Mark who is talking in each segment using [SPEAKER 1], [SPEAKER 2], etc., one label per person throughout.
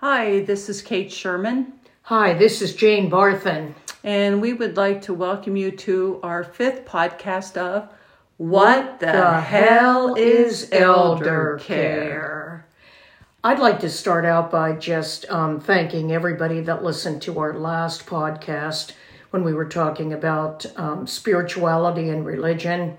[SPEAKER 1] Hi, this is Kate Sherman.
[SPEAKER 2] Hi, this is Jane Barthen.
[SPEAKER 1] And we would like to welcome you to our fifth podcast of What the, the Hell is Elder Care?
[SPEAKER 2] I'd like to start out by just um, thanking everybody that listened to our last podcast when we were talking about um, spirituality and religion.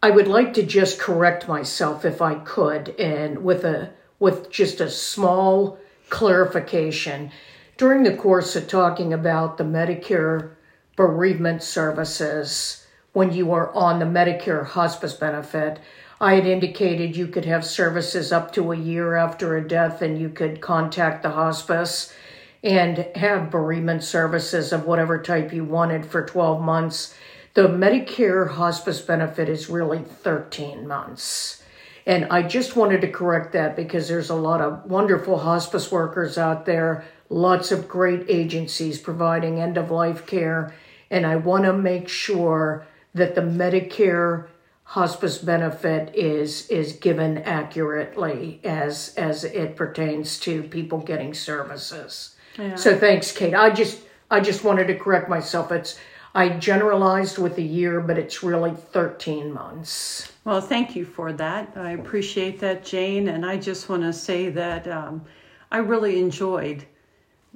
[SPEAKER 2] I would like to just correct myself if I could, and with a with just a small clarification. During the course of talking about the Medicare bereavement services, when you are on the Medicare hospice benefit, I had indicated you could have services up to a year after a death and you could contact the hospice and have bereavement services of whatever type you wanted for 12 months. The Medicare hospice benefit is really 13 months. And I just wanted to correct that because there's a lot of wonderful hospice workers out there, lots of great agencies providing end of life care. And I want to make sure that the Medicare hospice benefit is is given accurately as as it pertains to people getting services. Yeah. So thanks, Kate. I just I just wanted to correct myself. It's I generalized with a year, but it's really 13 months.
[SPEAKER 1] Well, thank you for that. I appreciate that, Jane. And I just want to say that um, I really enjoyed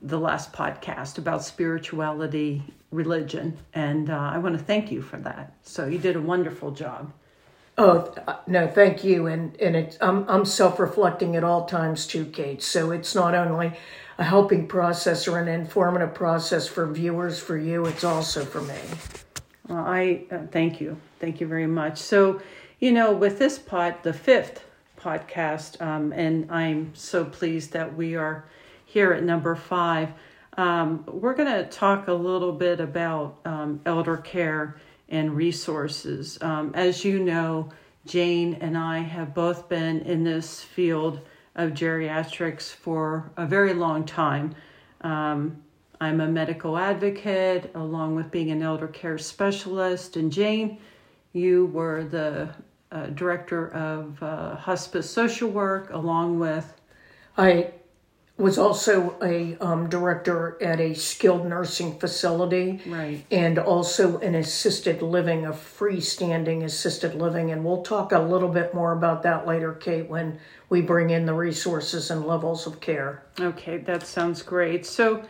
[SPEAKER 1] the last podcast about spirituality, religion, and uh, I want to thank you for that. So you did a wonderful job.
[SPEAKER 2] Oh no, thank you, and and it's I'm I'm self-reflecting at all times too, Kate. So it's not only a helping process or an informative process for viewers for you, it's also for me.
[SPEAKER 1] Well, I uh, thank you, thank you very much. So, you know, with this pod, the fifth podcast, um, and I'm so pleased that we are here at number five. Um, we're going to talk a little bit about um, elder care and resources. Um, as you know, Jane and I have both been in this field of geriatrics for a very long time. Um, I'm a medical advocate along with being an elder care specialist. And Jane, you were the uh, director of uh, hospice social work along with.
[SPEAKER 2] I was also a um, director at a skilled nursing facility.
[SPEAKER 1] Right.
[SPEAKER 2] And also an assisted living, a freestanding assisted living. And we'll talk a little bit more about that later, Kate, when we bring in the resources and levels of care.
[SPEAKER 1] Okay, that sounds great. So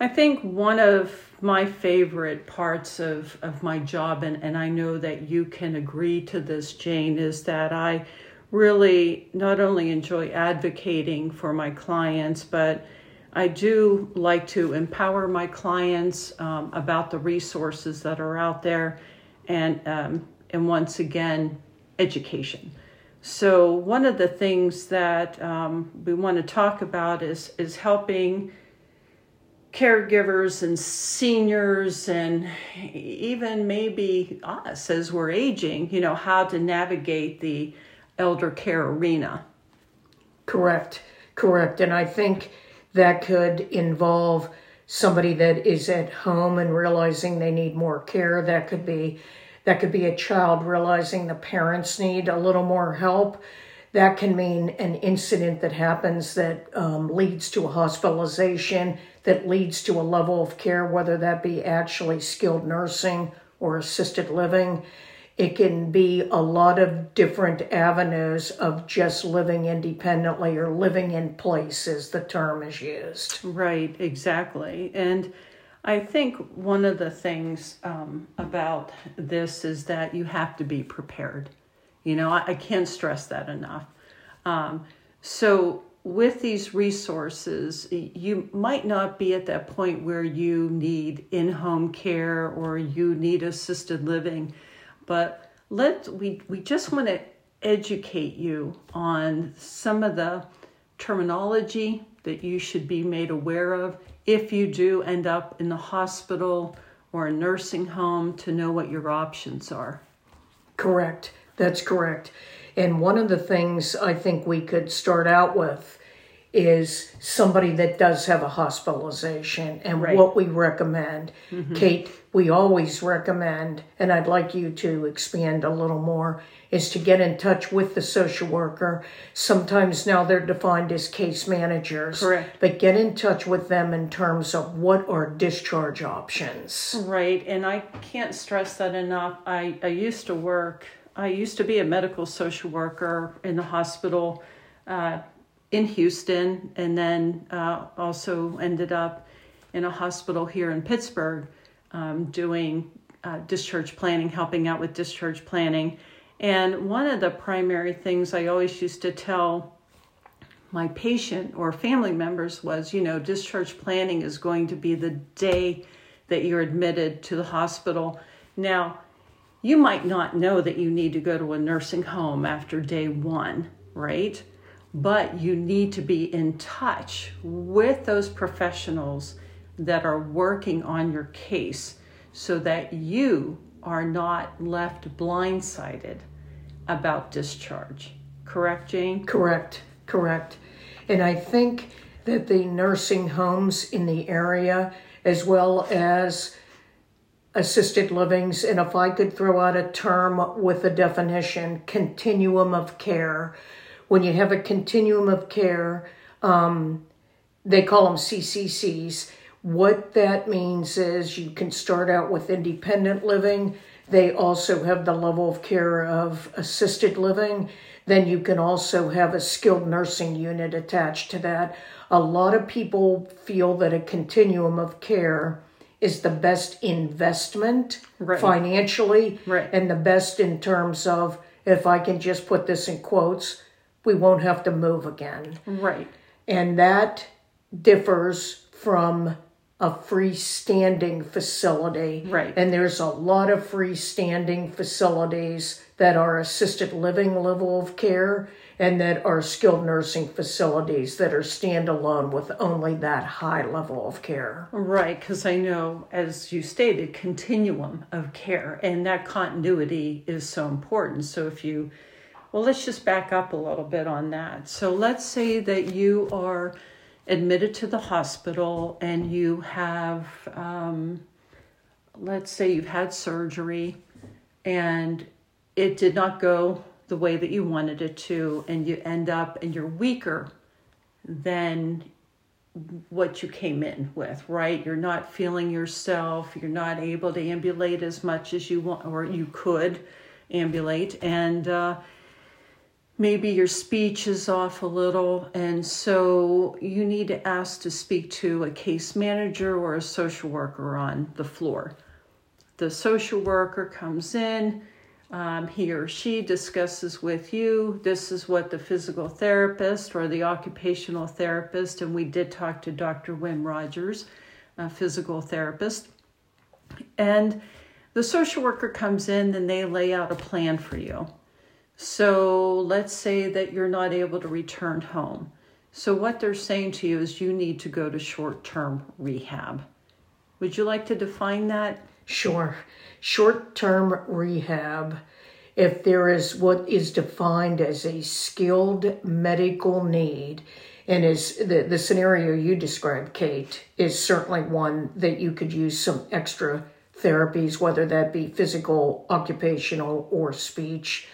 [SPEAKER 1] I think one of my favorite parts of, of my job, and, and I know that you can agree to this, Jane, is that I really not only enjoy advocating for my clients, but I do like to empower my clients um, about the resources that are out there, and um, and once again, education. So one of the things that um, we want to talk about is is helping caregivers and seniors and even maybe us as we're aging, you know, how to navigate the elder care arena.
[SPEAKER 2] Correct, correct. And I think that could involve somebody that is at home and realizing they need more care. That could be that could be a child realizing the parents need a little more help. That can mean an incident that happens that um, leads to a hospitalization, that leads to a level of care, whether that be actually skilled nursing or assisted living it can be a lot of different avenues of just living independently or living in place as the term is used.
[SPEAKER 1] Right exactly. And i think one of the things um, about this is that you have to be prepared. You know i, I can't stress that enough. Um, so with these resources, you might not be at that point where you need in home care or you need assisted living but let we we just want to educate you on some of the terminology that you should be made aware of if you do end up in the hospital or a nursing home to know what your options are.
[SPEAKER 2] Correct. That's correct. And one of the things I think we could start out with is somebody that does have a hospitalization and
[SPEAKER 1] Right.
[SPEAKER 2] what we recommend. Kate, we always recommend, and I'd like you to expand a little more, is to get in touch with the social worker. Sometimes now they're defined as case managers.
[SPEAKER 1] Correct.
[SPEAKER 2] But get in touch with them in terms of what are discharge options.
[SPEAKER 1] Right, and I can't stress that enough. I, I used to work, I used to be a medical social worker in the hospital uh, in Houston, and then uh, also ended up in a hospital here in Pittsburgh um, doing uh, discharge planning, helping out with discharge planning. And one of the primary things I always used to tell my patient or family members was, you know, discharge planning is going to be the day that you're admitted to the hospital. Now, you might not know that you need to go to a nursing home after day one, right? But you need to be in touch with those professionals that are working on your case so that you are not left blindsided about discharge. Correct, Jane?
[SPEAKER 2] Correct, correct. And I think that the nursing homes in the area, as well as assisted livings, and if I could throw out a term with a definition, continuum of care. When you have a continuum of care, um, they call them CCCs. What that means is you can start out with independent living. They also have the level of care of assisted living. Then you can also have a skilled nursing unit attached to that. A lot of people feel that a continuum of care is the best investment
[SPEAKER 1] Right.
[SPEAKER 2] financially
[SPEAKER 1] Right.
[SPEAKER 2] and the best in terms of, if I can just put this in quotes, we won't have to move again
[SPEAKER 1] Right.
[SPEAKER 2] and that differs from a freestanding facility.
[SPEAKER 1] Right.
[SPEAKER 2] And there's a lot of freestanding facilities that are assisted living level of care and that are skilled nursing facilities that are standalone with only that high level of care.
[SPEAKER 1] Right, because I know, as you stated, continuum of care, and that continuity is so important. So if you, well, let's just back up a little bit on that. So let's say that you are admitted to the hospital and you have, um, let's say you've had surgery and it did not go the way that you wanted it to, and you end up and you're weaker than what you came in with, right? You're not feeling yourself. You're not able to ambulate as much as you want, or you could ambulate, and uh, maybe your speech is off a little, and so you need to ask to speak to a case manager or a social worker on the floor. The social worker comes in. Um, he or she discusses with you this is what the physical therapist or the occupational therapist and we did talk to dr wim rogers a physical therapist and the social worker comes in and they lay out a plan for you so let's say that you're not able to return home so what they're saying to you is you need to go to short-term rehab would you like to define that
[SPEAKER 2] Sure. Short term rehab, if there is what is defined as a skilled medical need, and is the, the scenario you described, Kate, is certainly one that you could use some extra therapies, whether that be physical, occupational, or speech.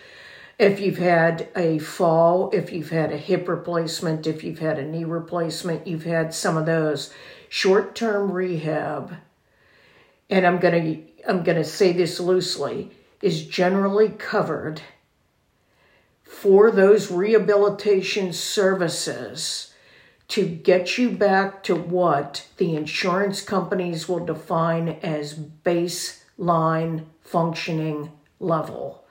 [SPEAKER 2] If you've had a fall, if you've had a hip replacement, if you've had a knee replacement, you've had some of those short term rehab and I'm going to I'm going to say this loosely is generally covered for those rehabilitation services to get you back to what the insurance companies will define as baseline functioning level.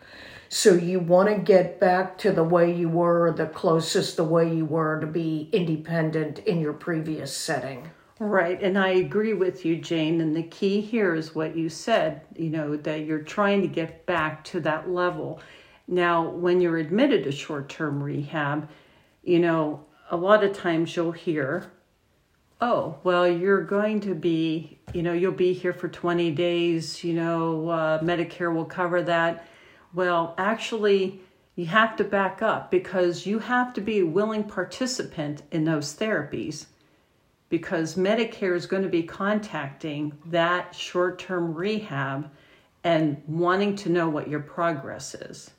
[SPEAKER 2] So you want to get back to the way you were, the closest the way you were to be independent in your previous setting.
[SPEAKER 1] Right, and I agree with you, Jane. And the key here is what you said, you know, that you're trying to get back to that level. Now, when you're admitted to short term rehab, you know, a lot of times you'll hear, oh, well, you're going to be, you know, you'll be here for 20 days, you know, uh, Medicare will cover that. Well, actually, You have to back up because you have to be a willing participant in those therapies because Medicare is going to be contacting that short term rehab and wanting to know what your progress is.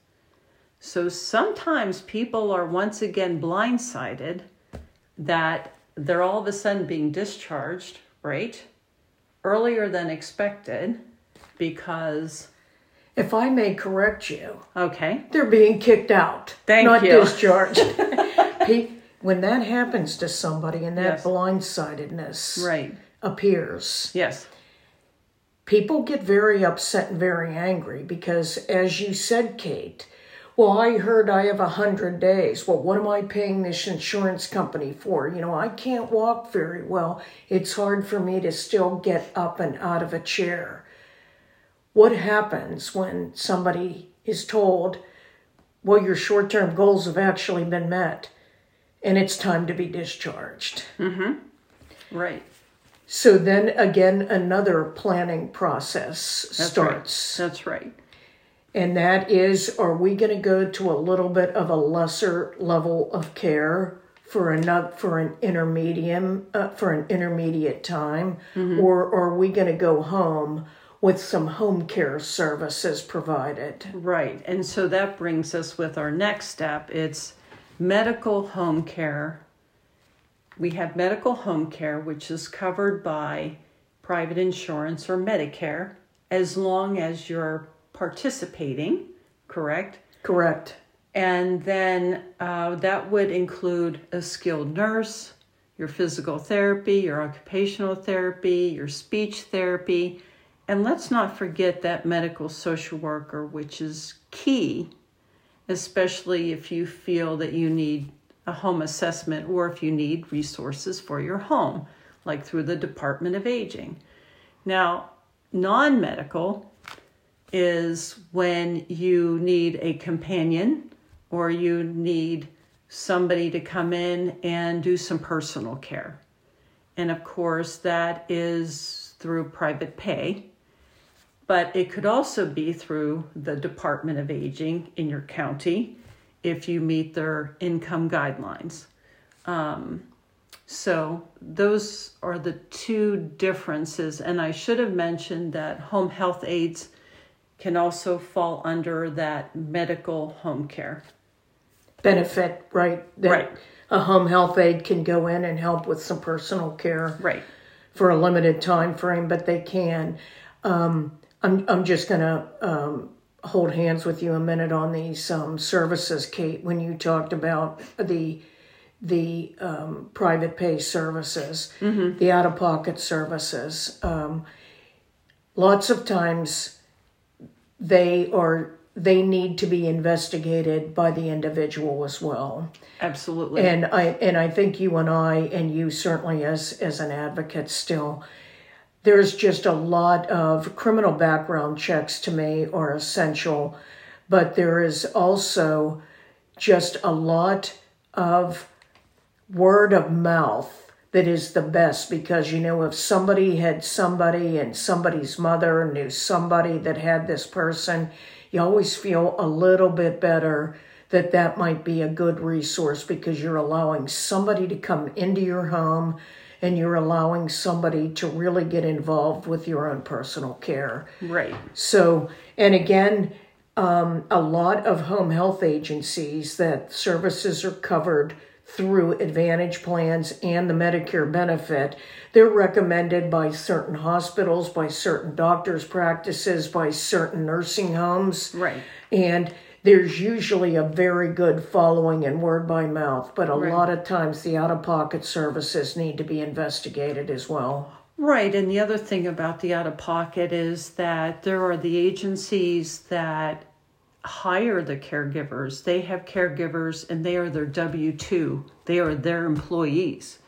[SPEAKER 1] So sometimes people are once again blindsided that they're all of a sudden being discharged, right? Earlier than expected because.
[SPEAKER 2] If I may correct you,
[SPEAKER 1] okay,
[SPEAKER 2] they're being kicked out,
[SPEAKER 1] Thank you.
[SPEAKER 2] not
[SPEAKER 1] you.
[SPEAKER 2] discharged. when that happens to somebody and that
[SPEAKER 1] Yes.
[SPEAKER 2] blindsidedness
[SPEAKER 1] right,
[SPEAKER 2] appears,
[SPEAKER 1] yes,
[SPEAKER 2] people get very upset and very angry because, as you said, Kate, well, I heard I have a hundred days. Well, what am I paying this insurance company for? You know, I can't walk very well. It's hard for me to still get up and out of a chair. What happens when somebody is told, well, your short term goals have actually been met and it's time to be discharged?
[SPEAKER 1] right.
[SPEAKER 2] So then again, another planning process
[SPEAKER 1] That's
[SPEAKER 2] starts.
[SPEAKER 1] Right. That's right.
[SPEAKER 2] And that is, are we going to go to a little bit of a lesser level of care for another for an intermediate uh, for an intermediate time, or are we going to go home with some home care services provided?
[SPEAKER 1] Right. And so that brings us with our next step. It's medical home care. We have medical home care, which is covered by private insurance or Medicare, as long as you're participating, correct?
[SPEAKER 2] Correct.
[SPEAKER 1] And then uh, that would include a skilled nurse, your physical therapy, your occupational therapy, your speech therapy. And let's not forget that medical social worker, which is key, especially if you feel that you need a home assessment or if you need resources for your home, like through the Department of Aging. Now, non medical is when you need a companion or you need somebody to come in and do some personal care. And of course, that is through private pay, but it could also be through the Department of Aging in your county if you meet their income guidelines. Um, so, those are the two differences. And I should have mentioned that home health aides can also fall under that medical home care.
[SPEAKER 2] Benefit, right? That
[SPEAKER 1] Right.
[SPEAKER 2] A home health aide can go in and help with some personal care.
[SPEAKER 1] Right.
[SPEAKER 2] for a limited time frame, but they can. Um, I'm I'm just gonna um, hold hands with you a minute on these um, services, Kate. When you talked about the the um, private pay services, the out of pocket services, um, lots of times they are they need to be investigated by the individual as well.
[SPEAKER 1] Absolutely.
[SPEAKER 2] And I and I think you and I and you certainly as as an advocate still there's just a lot of criminal background checks to me are essential, but there is also just a lot of word of mouth that is the best because you know if somebody had somebody and somebody's mother knew somebody that had this person you always feel a little bit better that that might be a good resource because you're allowing somebody to come into your home and you're allowing somebody to really get involved with your own personal care
[SPEAKER 1] right.
[SPEAKER 2] so, and again, um, a lot of home health agencies that services are covered through Advantage plans and the Medicare benefit. They're recommended by certain hospitals, by certain doctors' practices, by certain nursing homes.
[SPEAKER 1] Right.
[SPEAKER 2] And there's usually a very good following and word by mouth, but a lot of times the out of pocket services need to be investigated as well.
[SPEAKER 1] Right. And the other thing about the out of pocket is that there are the agencies that hire the caregivers. They have caregivers and they are their W 2, they are their employees.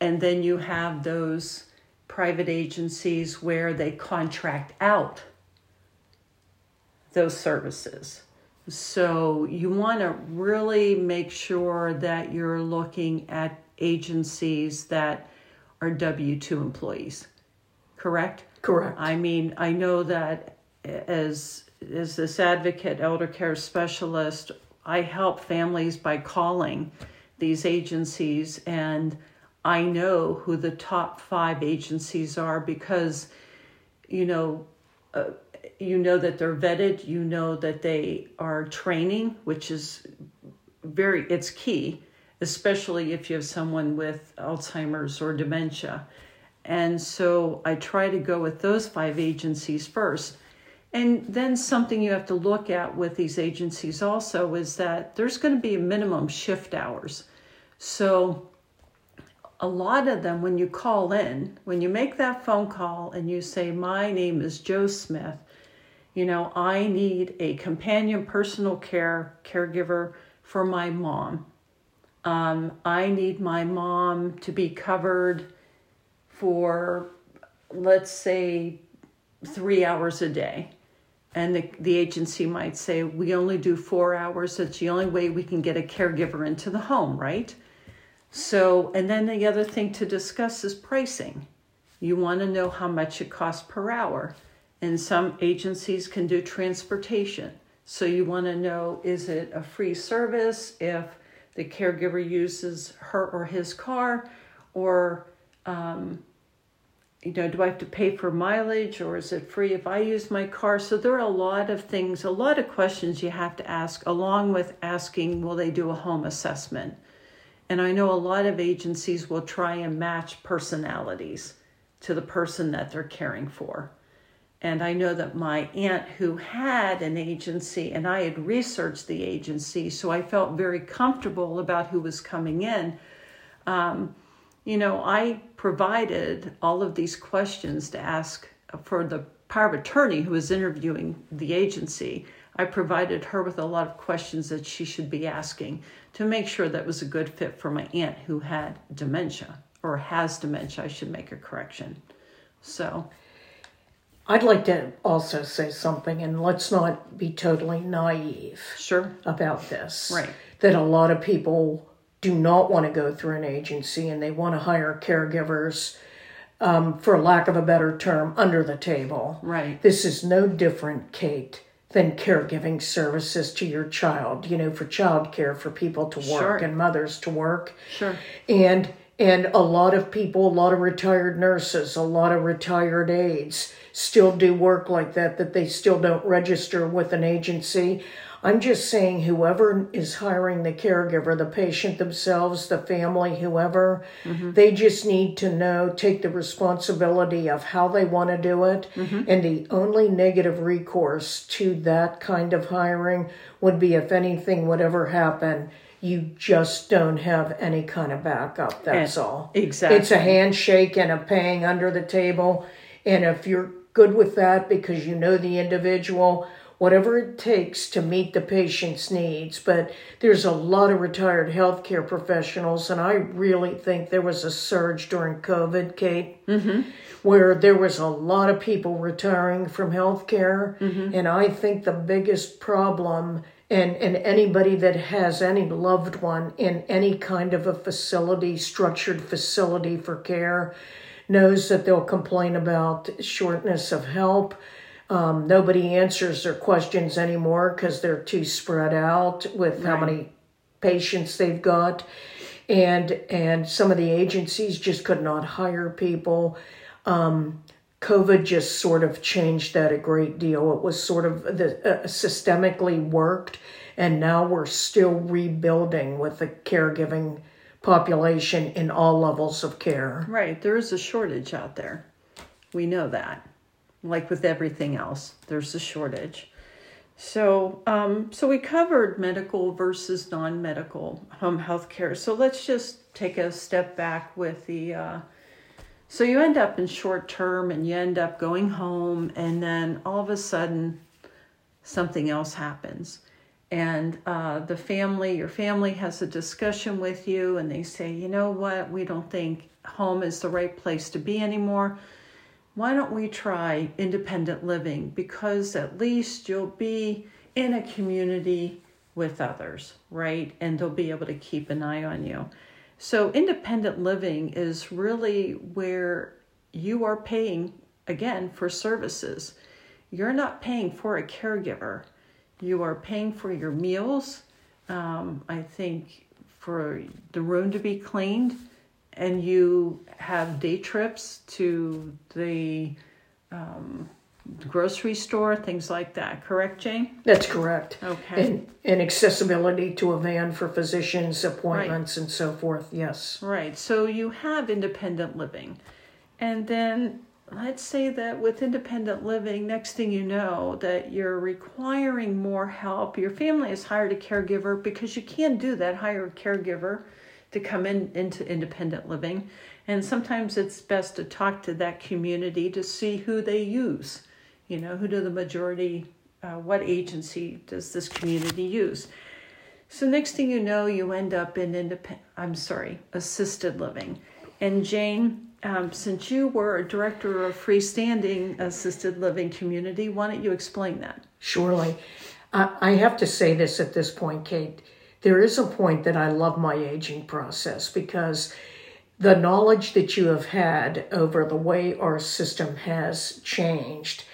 [SPEAKER 1] And then you have those private agencies where they contract out those services. So you want to really make sure that you're looking at agencies that are W 2 employees, correct?
[SPEAKER 2] Correct.
[SPEAKER 1] I mean, I know that as as this advocate, elder care specialist, I help families by calling these agencies, and I know who the top five agencies are because, you know, uh, you know that they're vetted. You know that they are training, which is very it's key, especially if you have someone with Alzheimer's or dementia. And so I try to go with those five agencies first. And then something you have to look at with these agencies also is that there's going to be a minimum shift hours. So a lot of them, when you call in, when you make that phone call and you say, My name is Joe Smith, you know, I need a companion personal care caregiver for my mom. Um, I need my mom to be covered for, let's say, three hours a day. And the, the agency might say we only do four hours. That's the only way we can get a caregiver into the home right? So and then the other thing to discuss is pricing. You want to know how much it costs per hour and some agencies can do transportation so you want to know is it a free service if the caregiver uses her or his car or um, you know, do I have to pay for mileage or is it free if I use my car? So there are a lot of things, a lot of questions you have to ask, along with asking, will they do a home assessment? And I know a lot of agencies will try and match personalities to the person that they're caring for. And I know that my aunt, who had an agency, and I had researched the agency, so I felt very comfortable about who was coming in. Um, you know, I provided all of these questions to ask for the power of attorney who was interviewing the agency. I provided her with a lot of questions that she should be asking to make sure that was a good fit for my aunt who had dementia or has dementia. I should make a correction. So,
[SPEAKER 2] I'd like to also say something, and let's not be totally naive
[SPEAKER 1] sure.
[SPEAKER 2] about this.
[SPEAKER 1] Right.
[SPEAKER 2] That a lot of people do not want to go through an agency and they want to hire caregivers, um, for lack of a better term, under the table.
[SPEAKER 1] Right.
[SPEAKER 2] This is no different, Kate, than caregiving services to your child, you know, for child care, for people to work
[SPEAKER 1] Sure.
[SPEAKER 2] and mothers to work.
[SPEAKER 1] Sure.
[SPEAKER 2] And and a lot of people, a lot of retired nurses, a lot of retired aides still do work like that that they still don't register with an agency. I'm just saying whoever is hiring the caregiver, the patient themselves, the family, whoever, mm-hmm. they just need to know, take the responsibility of how they want to do it. Mm-hmm. And the only negative recourse to that kind of hiring would be if anything would ever happen, you just don't have any kind of backup. That's
[SPEAKER 1] And-
[SPEAKER 2] all.
[SPEAKER 1] exactly.
[SPEAKER 2] It's a handshake and a paying under the table. And if you're good with that because you know the individual, whatever it takes to meet the patient's needs. But there's a lot of retired healthcare professionals, and I really think there was a surge during COVID, Kate, mm-hmm. where there was a lot of people retiring from healthcare. Mm-hmm. And I think the biggest problem and, and anybody that has any loved one in any kind of a facility, structured facility for care, knows that they'll complain about shortness of help. Um, nobody answers their questions anymore because they're too spread out with how many patients they've got, and and some of the agencies just could not hire people. Um, COVID just sort of changed that a great deal. It was sort of the uh, systemically worked, and now we're still rebuilding with the caregiving population in all levels of care.
[SPEAKER 1] Right. There is a shortage out there. We know that. Like with everything else, there's a shortage. So, um, so we covered medical versus non-medical home health care. So let's just take a step back with the. Uh, so you end up in short term, and you end up going home, and then all of a sudden, something else happens, and uh, the family, your family has a discussion with you, and they say, you know what, we don't think home is the right place to be anymore why don't we try independent living? Because at least you'll be in a community with others, right? And they'll be able to keep an eye on you. So, independent living is really where you are paying again for services. You're not paying for a caregiver, you are paying for your meals, Um, I think for the room to be cleaned, and you have day trips to the um, grocery store, things like that. Correct, Jane?
[SPEAKER 2] That's correct.
[SPEAKER 1] Okay.
[SPEAKER 2] And, and accessibility to a van for physicians' appointments and so forth. Yes.
[SPEAKER 1] Right. So you have independent living. And then let's say that with independent living, next thing you know, that you're requiring more help. Your family has hired a caregiver because you can't do that, hire a caregiver to come in into independent living. And sometimes it's best to talk to that community to see who they use. You know, who do the majority, uh, what agency does this community use? So next thing you know, you end up in independent, I'm sorry, assisted living. And Jane, um, since you were a director of freestanding assisted living community, why don't you explain that?
[SPEAKER 2] Surely. I I have to say this at this point, Kate. There is a point that I love my aging process because the knowledge that you have had over the way our system has changed.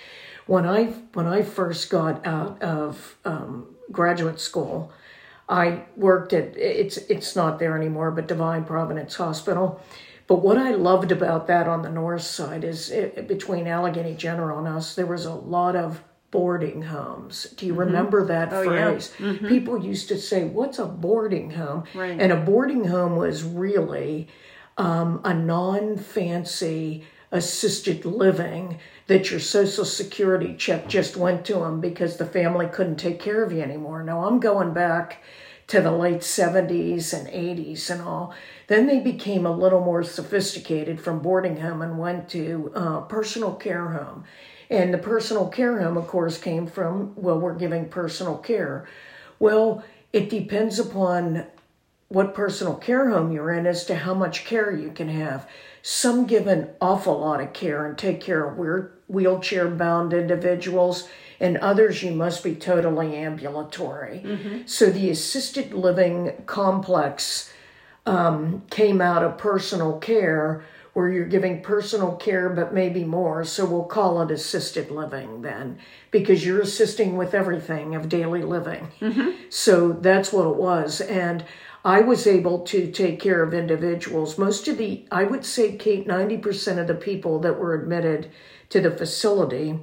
[SPEAKER 2] When I when I first got out of um, graduate school, I worked at it's it's not there anymore, but Divine Providence Hospital. But what I loved about that on the north side is it, between Allegheny General and us, there was a lot of boarding homes. Do you remember that
[SPEAKER 1] Oh, yeah.
[SPEAKER 2] phrase? People used to say, "What's a boarding home?"
[SPEAKER 1] Right.
[SPEAKER 2] And a boarding home was really um, a non-fancy assisted living that your social security check just went to them because the family couldn't take care of you anymore. Now I'm going back to the late 70s and 80s and all. Then they became a little more sophisticated from boarding home and went to uh, personal care home. And the personal care home, of course, came from, well, we're giving personal care. Well, it depends upon what personal care home you're in as to how much care you can have. Some give an awful lot of care and take care of weir- wheelchair bound individuals, and others you must be totally ambulatory. So the assisted living complex um, came out of personal care where you're giving personal care but maybe more. So we'll call it assisted living then because you're assisting with everything of daily living. So that's what it was. And i was able to take care of individuals. Most of the i would say kate 90% of the people that were admitted to the facility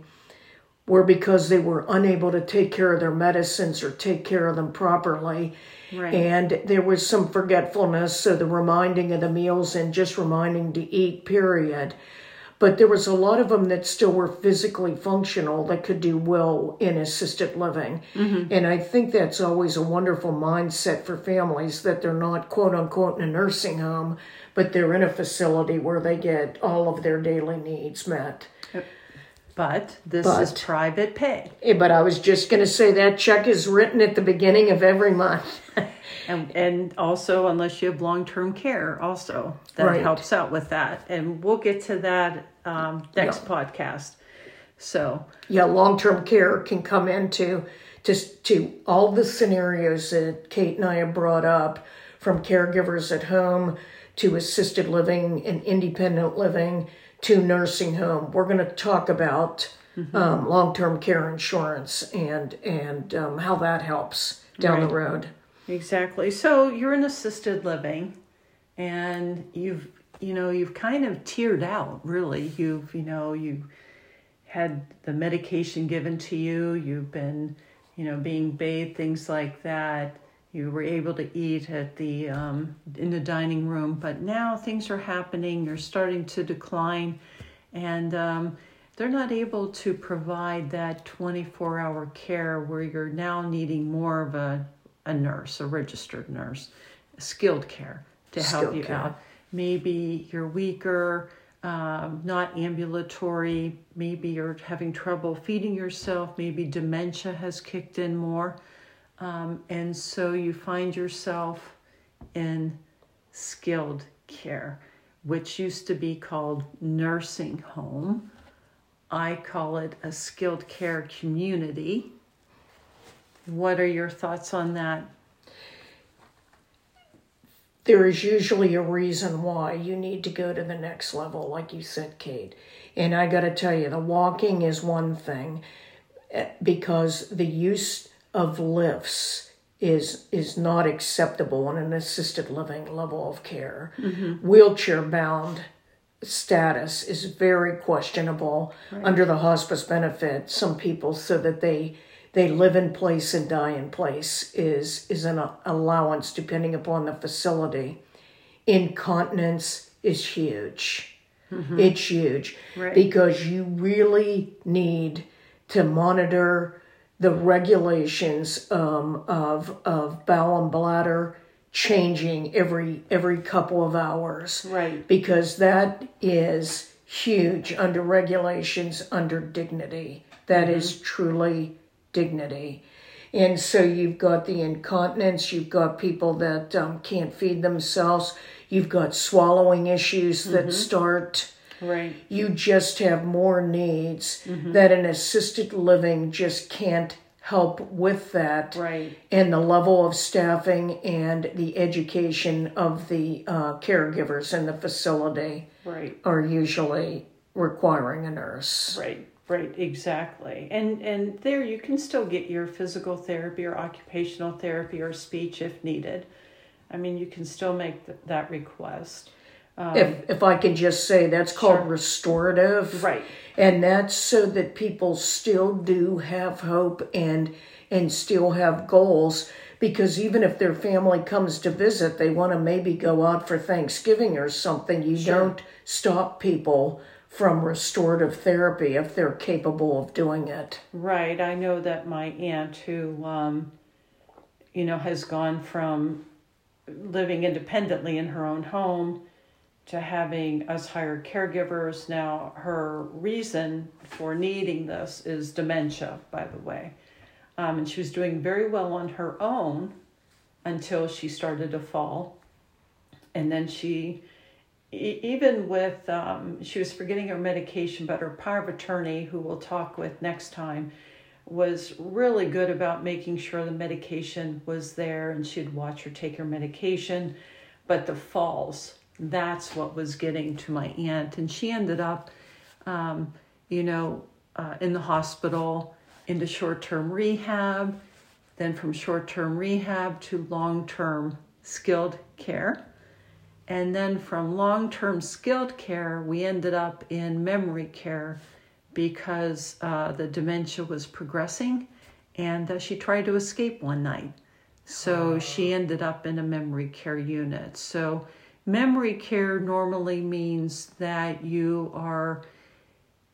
[SPEAKER 2] were because they were unable to take care of their medicines or take care of them properly.
[SPEAKER 1] Right.
[SPEAKER 2] And there was some forgetfulness, so the reminding of the meals and just reminding to eat, period. But there was a lot of them that still were physically functional that could do well in assisted living. Mm-hmm. And I think that's always a wonderful mindset for families that they're not quote unquote in a nursing home, but they're in a facility where they get all of their daily needs met.
[SPEAKER 1] But this
[SPEAKER 2] But-
[SPEAKER 1] is private pay.
[SPEAKER 2] Eh, But I was just going to say that check is written at the beginning of every month.
[SPEAKER 1] And, and also, unless you have long term care, also that
[SPEAKER 2] Right.
[SPEAKER 1] helps out with that. And we'll get to that um, next podcast. So,
[SPEAKER 2] yeah, long term care can come into to, to all the scenarios that Kate and I have brought up from caregivers at home to assisted living and independent living to nursing home. We're going to talk about um, long term care insurance and, and um, how that helps down the road.
[SPEAKER 1] Exactly. So you're in assisted living and you've you know, you've kind of tiered out really. You've, you know, you had the medication given to you, you've been, you know, being bathed, things like that. You were able to eat at the um, in the dining room, but now things are happening. You're starting to decline, and um, they're not able to provide that 24 hour care where you're now needing more of a a nurse, a registered nurse, skilled care to help you
[SPEAKER 2] care.
[SPEAKER 1] out. Maybe you're weaker, um, not ambulatory, maybe you're having trouble feeding yourself, maybe dementia has kicked in more. Um, and so you find yourself in skilled care, which used to be called nursing home. I call it a skilled care community. What are your thoughts on that?
[SPEAKER 2] there is usually a reason why you need to go to the next level, like you said, Kate. And I got to tell you, the walking is one thing eh, because the use of lifts is is not acceptable in an assisted living level of care. Mm-hmm. Wheelchair bound status is very questionable under the hospice benefit. Some people so that they they live in place and die in place is is an allowance depending upon the facility. Incontinence is huge. Mm-hmm. It's huge
[SPEAKER 1] Right.
[SPEAKER 2] because you really need to monitor the regulations um, of of bowel and bladder changing every every couple of hours.
[SPEAKER 1] Right.
[SPEAKER 2] because that is huge under regulations under dignity. That is truly dignity. And so you've got the incontinence you've got people that um, can't feed themselves you've got swallowing issues that start
[SPEAKER 1] Right.
[SPEAKER 2] you just have more needs that an assisted living just can't help with that
[SPEAKER 1] Right.
[SPEAKER 2] and the level of staffing and the education of the uh, caregivers in the facility
[SPEAKER 1] Right.
[SPEAKER 2] are usually requiring a nurse
[SPEAKER 1] Right, right, exactly. And and there you can still get your physical therapy or occupational therapy or speech if needed. I mean, you can still make th- that request.
[SPEAKER 2] If if I can just say that's called
[SPEAKER 1] Sure.
[SPEAKER 2] restorative
[SPEAKER 1] Right.
[SPEAKER 2] and that's so that people still do have hope and and still have goals because even if their family comes to visit they want to maybe go out for Thanksgiving or something you don't stop people from restorative therapy if they're capable of doing it
[SPEAKER 1] Right. I know that my aunt who um you know has gone from living independently in her own home to having us hire caregivers. Now her reason for needing this is dementia, by the way. Um, and she was doing very well on her own until she started to fall. And then she, e- even with, um, she was forgetting her medication, but her power of attorney, who we'll talk with next time, was really good about making sure the medication was there and she'd watch her take her medication. But the falls, that's what was getting to my aunt. And she ended up, um, you know, uh, in the hospital, into short term rehab, then from short term rehab to long term skilled care. And then from long term skilled care, we ended up in memory care because uh, the dementia was progressing and uh, she tried to escape one night. So she ended up in a memory care unit. So, memory care normally means that you are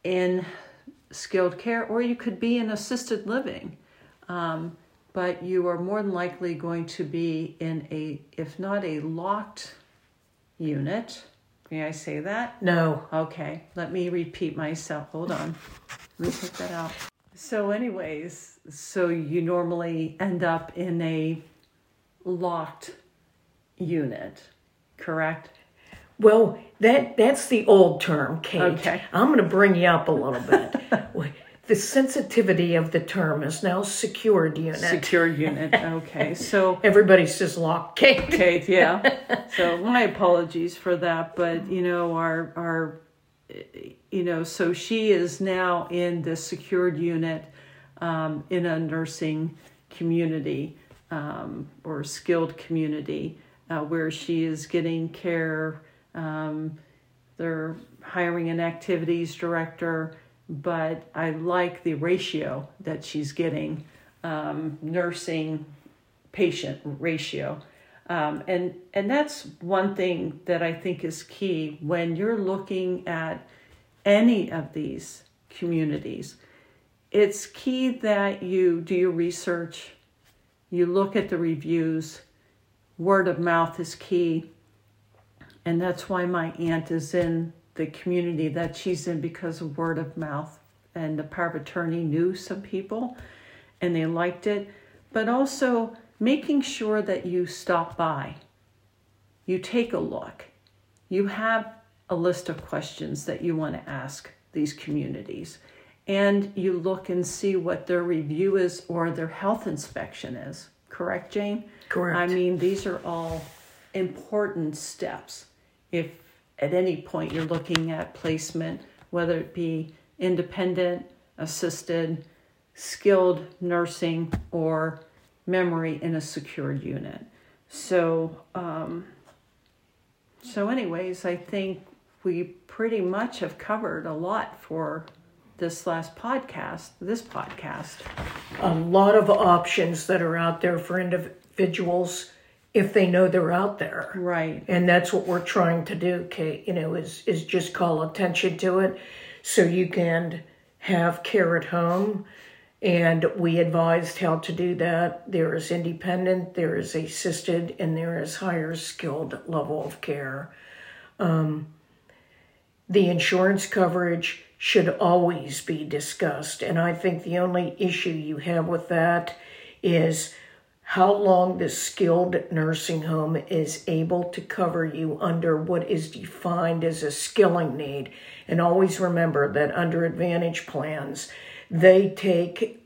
[SPEAKER 1] in skilled care or you could be in assisted living. Um, but you are more than likely going to be in a, if not a locked unit. May I say that?
[SPEAKER 2] no
[SPEAKER 1] Okay, let me repeat myself. Hold on. Let me take that out. So, anyways, so you normally end up in a locked unit, correct?
[SPEAKER 2] well that that's the old term kate
[SPEAKER 1] Okay.
[SPEAKER 2] i'm going to bring you up a little bit the sensitivity of the term is now secured unit
[SPEAKER 1] Secure unit. Okay, so
[SPEAKER 2] everybody says lock kate
[SPEAKER 1] Kate, yeah. So my apologies for that, but you know, our our you know, so she is now in the secured unit um, in a nursing community um, or skilled community uh, where she is getting care. Um, they're hiring an activities director, but I like the ratio that she's getting um, nursing patient ratio. Um, and and that's one thing that I think is key when you're looking at any of these communities. It's key that you do your research, you look at the reviews. Word of mouth is key, and that's why my aunt is in the community that she's in because of word of mouth. And the power of attorney knew some people, and they liked it, but also making sure that you stop by, you take a look, you have a list of questions that you want to ask these communities, and you look and see what their review is or their health inspection is. Correct, Jane?
[SPEAKER 2] Correct.
[SPEAKER 1] I mean, these are all important steps. If at any point you're looking at placement, whether it be independent, assisted, skilled nursing, or memory in a secured unit. So, um, so anyways, I think we pretty much have covered a lot for this last podcast, this podcast.
[SPEAKER 2] A lot of options that are out there for individuals if they know they're out there.
[SPEAKER 1] Right.
[SPEAKER 2] And that's what we're trying to do, Kate, you know, is is just call attention to it so you can have care at home. And we advised how to do that. There is independent, there is assisted, and there is higher skilled level of care. Um, the insurance coverage should always be discussed. And I think the only issue you have with that is how long the skilled nursing home is able to cover you under what is defined as a skilling need. And always remember that under Advantage plans, they take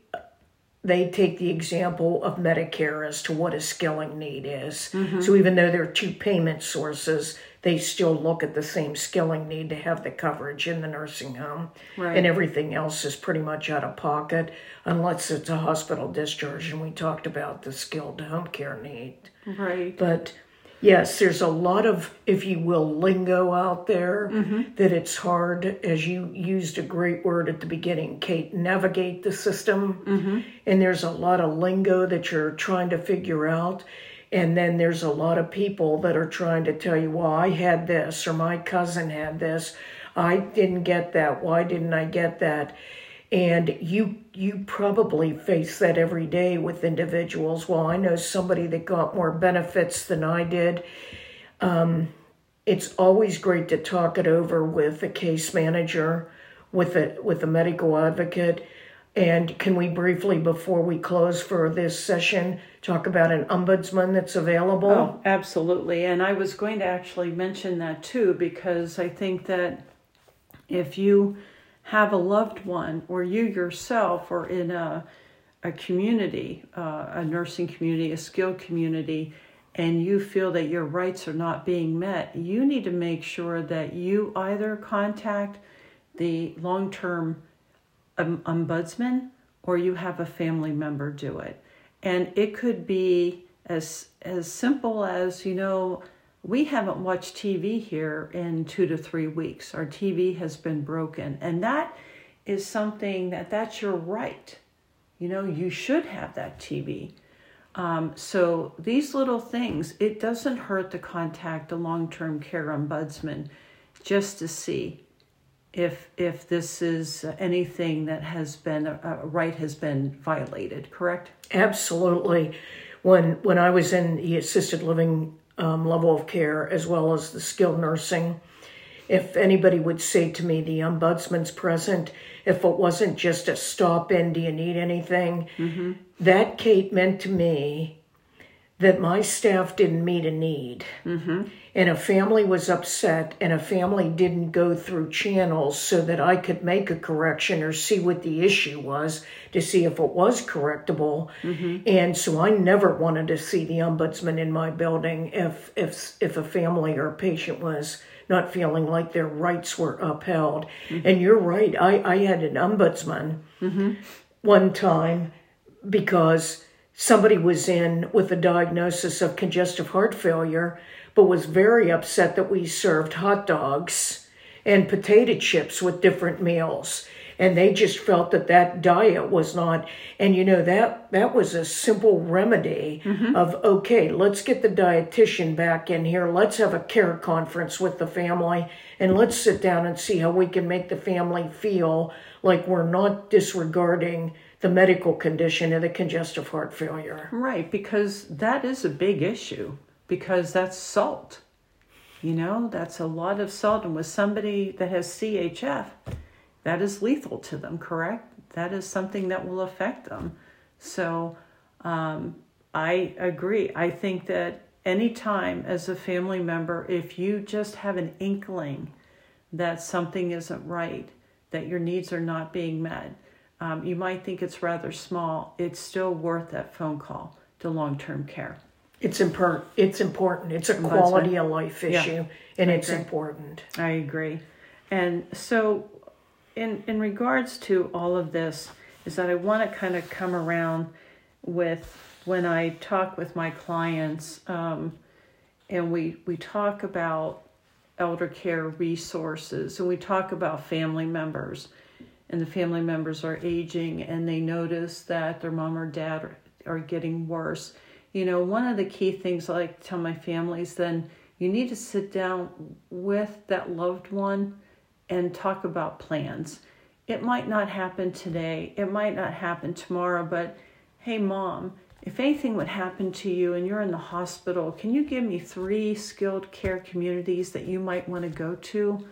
[SPEAKER 2] they take the example of Medicare as to what a skilling need is. Mm-hmm. So even though there are two payment sources, they still look at the same skilling need to have the coverage in the nursing home. Right. And everything else is pretty much out of pocket unless it's a hospital discharge. And we talked about the skilled home care need.
[SPEAKER 1] Right.
[SPEAKER 2] But yes, there's a lot of, if you will, lingo out there mm-hmm. that it's hard, as you used a great word at the beginning, Kate, navigate the system. Mm-hmm. And there's a lot of lingo that you're trying to figure out. And then there's a lot of people that are trying to tell you, well, I had this, or my cousin had this. I didn't get that. Why didn't I get that? And you you probably face that every day with individuals. Well, I know somebody that got more benefits than I did. Um, it's always great to talk it over with a case manager, with a with a medical advocate. And can we briefly, before we close for this session, talk about an ombudsman that's available?
[SPEAKER 1] Oh, absolutely. And I was going to actually mention that too, because I think that if you have a loved one or you yourself are in a, a community, uh, a nursing community, a skilled community, and you feel that your rights are not being met, you need to make sure that you either contact the long term um, ombudsman or you have a family member do it. And it could be as as simple as, you know, we haven't watched TV here in two to three weeks. Our TV has been broken. And that is something that that's your right. You know, you should have that TV. Um, so these little things, it doesn't hurt to contact a long-term care ombudsman just to see if if this is anything that has been a, a right has been violated. Correct?
[SPEAKER 2] Absolutely. When when I was in the assisted living um, level of care as well as the skilled nursing. If anybody would say to me, the ombudsman's present, if it wasn't just a stop in, do you need anything? Mm-hmm. That, Kate, meant to me that my staff didn't meet a need. Mm-hmm. And a family was upset, and a family didn't go through channels so that I could make a correction or see what the issue was to see if it was correctable. Mm-hmm. And so I never wanted to see the ombudsman in my building if if if a family or a patient was not feeling like their rights were upheld. Mm-hmm. And you're right. I, I had an ombudsman mm-hmm. one time because somebody was in with a diagnosis of congestive heart failure, but was very upset that we served hot dogs and potato chips with different meals and they just felt that that diet was not and you know that that was a simple remedy mm-hmm. of okay let's get the dietitian back in here let's have a care conference with the family and let's sit down and see how we can make the family feel like we're not disregarding the medical condition of the congestive heart failure.
[SPEAKER 1] Right, because that is a big issue because that's salt. You know, that's a lot of salt. And with somebody that has CHF, that is lethal to them, correct? That is something that will affect them. So um, I agree. I think that anytime as a family member, if you just have an inkling that something isn't right, that your needs are not being met, um, you might think it's rather small, it's still worth that phone call to long term care.
[SPEAKER 2] It's important. It's important. It's a quality of life issue, yeah, and I it's agree. important.
[SPEAKER 1] I agree. And so, in in regards to all of this, is that I want to kind of come around with when I talk with my clients, um, and we we talk about elder care resources, and we talk about family members, and the family members are aging, and they notice that their mom or dad are, are getting worse. You know, one of the key things I like to tell my families then you need to sit down with that loved one and talk about plans. It might not happen today, it might not happen tomorrow, but hey, mom, if anything would happen to you and you're in the hospital, can you give me three skilled care communities that you might want to go to?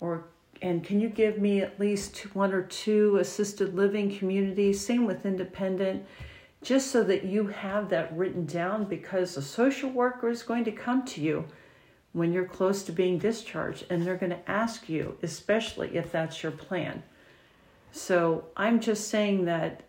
[SPEAKER 1] Or and can you give me at least one or two assisted living communities? Same with independent, just so that you have that written down because a social worker is going to come to you when you're close to being discharged and they're going to ask you, especially if that's your plan. So I'm just saying that,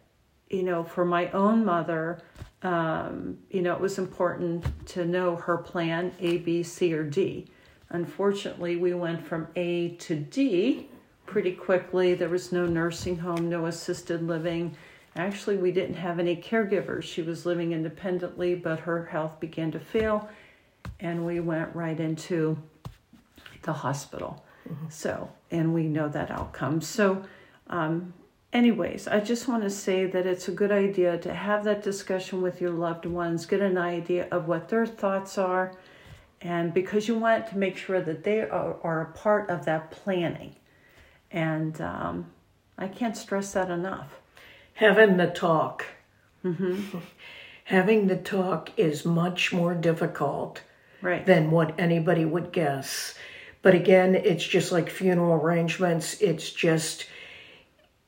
[SPEAKER 1] you know, for my own mother, um, you know, it was important to know her plan A, B, C, or D. Unfortunately, we went from A to D pretty quickly. There was no nursing home, no assisted living. Actually, we didn't have any caregivers. She was living independently, but her health began to fail, and we went right into the hospital. Mm-hmm. So, and we know that outcome. So, um, anyways, I just want to say that it's a good idea to have that discussion with your loved ones, get an idea of what their thoughts are, and because you want to make sure that they are, are a part of that planning. And um, I can't stress that enough.
[SPEAKER 2] Having the talk. Mm-hmm. Having the talk is much more difficult
[SPEAKER 1] right.
[SPEAKER 2] than what anybody would guess. But again, it's just like funeral arrangements. It's just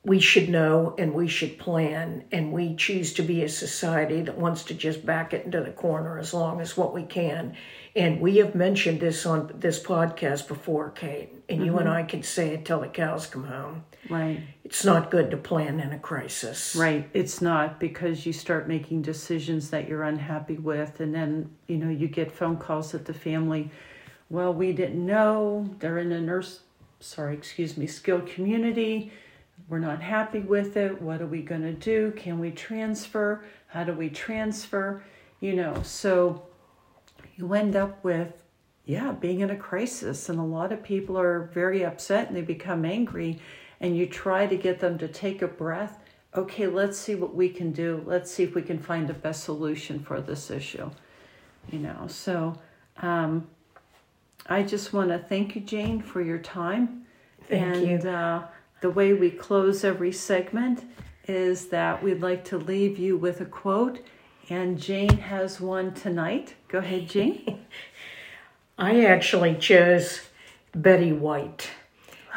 [SPEAKER 2] we should know and we should plan and we choose to be a society that wants to just back it into the corner as long as what we can and we have mentioned this on this podcast before kate and mm-hmm. you and mm-hmm. i can say it till the cows come home
[SPEAKER 1] right
[SPEAKER 2] it's not good to plan in a crisis
[SPEAKER 1] right it's not because you start making decisions that you're unhappy with and then you know you get phone calls at the family well we didn't know they're in a nurse sorry excuse me skilled community we're not happy with it. What are we going to do? Can we transfer? How do we transfer? You know, so you end up with, yeah, being in a crisis. And a lot of people are very upset and they become angry. And you try to get them to take a breath. Okay, let's see what we can do. Let's see if we can find the best solution for this issue. You know, so um, I just want to thank you, Jane, for your time.
[SPEAKER 2] Thank
[SPEAKER 1] and,
[SPEAKER 2] you.
[SPEAKER 1] Uh, the way we close every segment is that we'd like to leave you with a quote, and Jane has one tonight. Go ahead, Jane.
[SPEAKER 2] I actually chose Betty White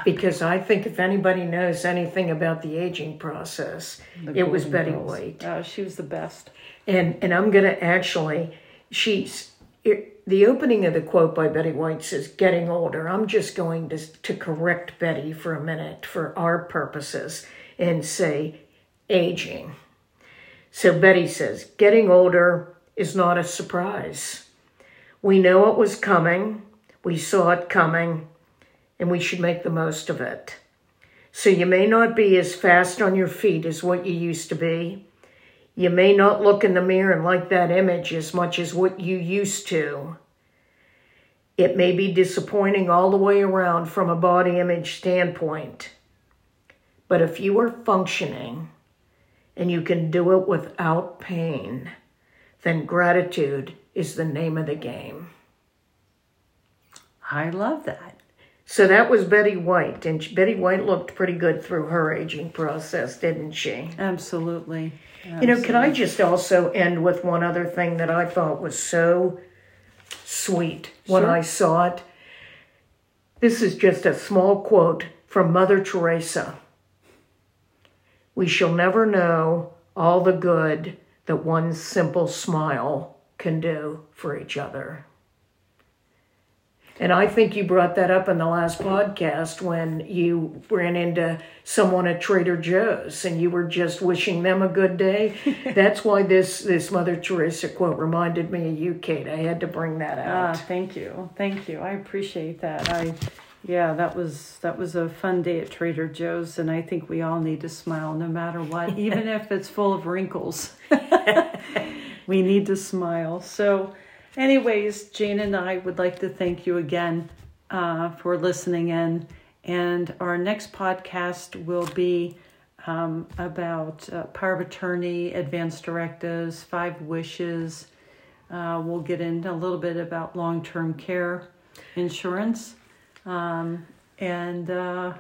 [SPEAKER 2] because I think if anybody knows anything about the aging process, the it was Betty Girls. White.
[SPEAKER 1] Oh, she was the best.
[SPEAKER 2] And and I'm gonna actually, she's it, the opening of the quote by Betty White says, Getting older. I'm just going to, to correct Betty for a minute for our purposes and say, aging. So Betty says, Getting older is not a surprise. We know it was coming, we saw it coming, and we should make the most of it. So you may not be as fast on your feet as what you used to be you may not look in the mirror and like that image as much as what you used to. It may be disappointing all the way around from a body image standpoint. But if you are functioning and you can do it without pain, then gratitude is the name of the game.
[SPEAKER 1] I love that.
[SPEAKER 2] So that was Betty White, and Betty White looked pretty good through her aging process, didn't she?
[SPEAKER 1] Absolutely.
[SPEAKER 2] You know, can I just also end with one other thing that I thought was so sweet when sure. I saw it? This is just a small quote from Mother Teresa. We shall never know all the good that one simple smile can do for each other. And I think you brought that up in the last podcast when you ran into someone at Trader Joe's and you were just wishing them a good day. That's why this this Mother Teresa quote reminded me of you, Kate. I had to bring that out.
[SPEAKER 1] Ah, thank you, thank you. I appreciate that. I, yeah, that was that was a fun day at Trader Joe's, and I think we all need to smile no matter what, even if it's full of wrinkles. we need to smile. So, anyways, Jane and I would like to thank you again uh, for listening in. And our next podcast will be um, about uh, power of attorney, advance directives, five wishes. Uh, we'll get into a little bit about long term care insurance. Um, and uh,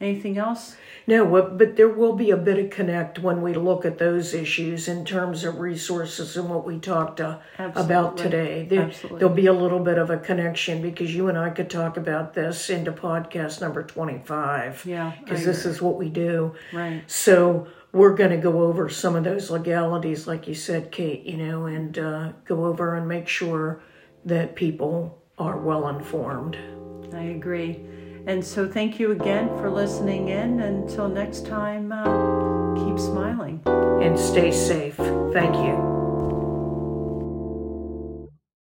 [SPEAKER 1] anything else?
[SPEAKER 2] No, but there will be a bit of connect when we look at those issues in terms of resources and what we talked uh, about today. There, will be a little bit of a connection because you and I could talk about this into podcast number 25.
[SPEAKER 1] Yeah.
[SPEAKER 2] Because this is what we do.
[SPEAKER 1] Right.
[SPEAKER 2] So we're going to go over some of those legalities, like you said, Kate, you know, and uh, go over and make sure that people are well informed.
[SPEAKER 1] I agree. And so, thank you again for listening in. Until next time, uh, keep smiling
[SPEAKER 2] and stay safe. Thank you.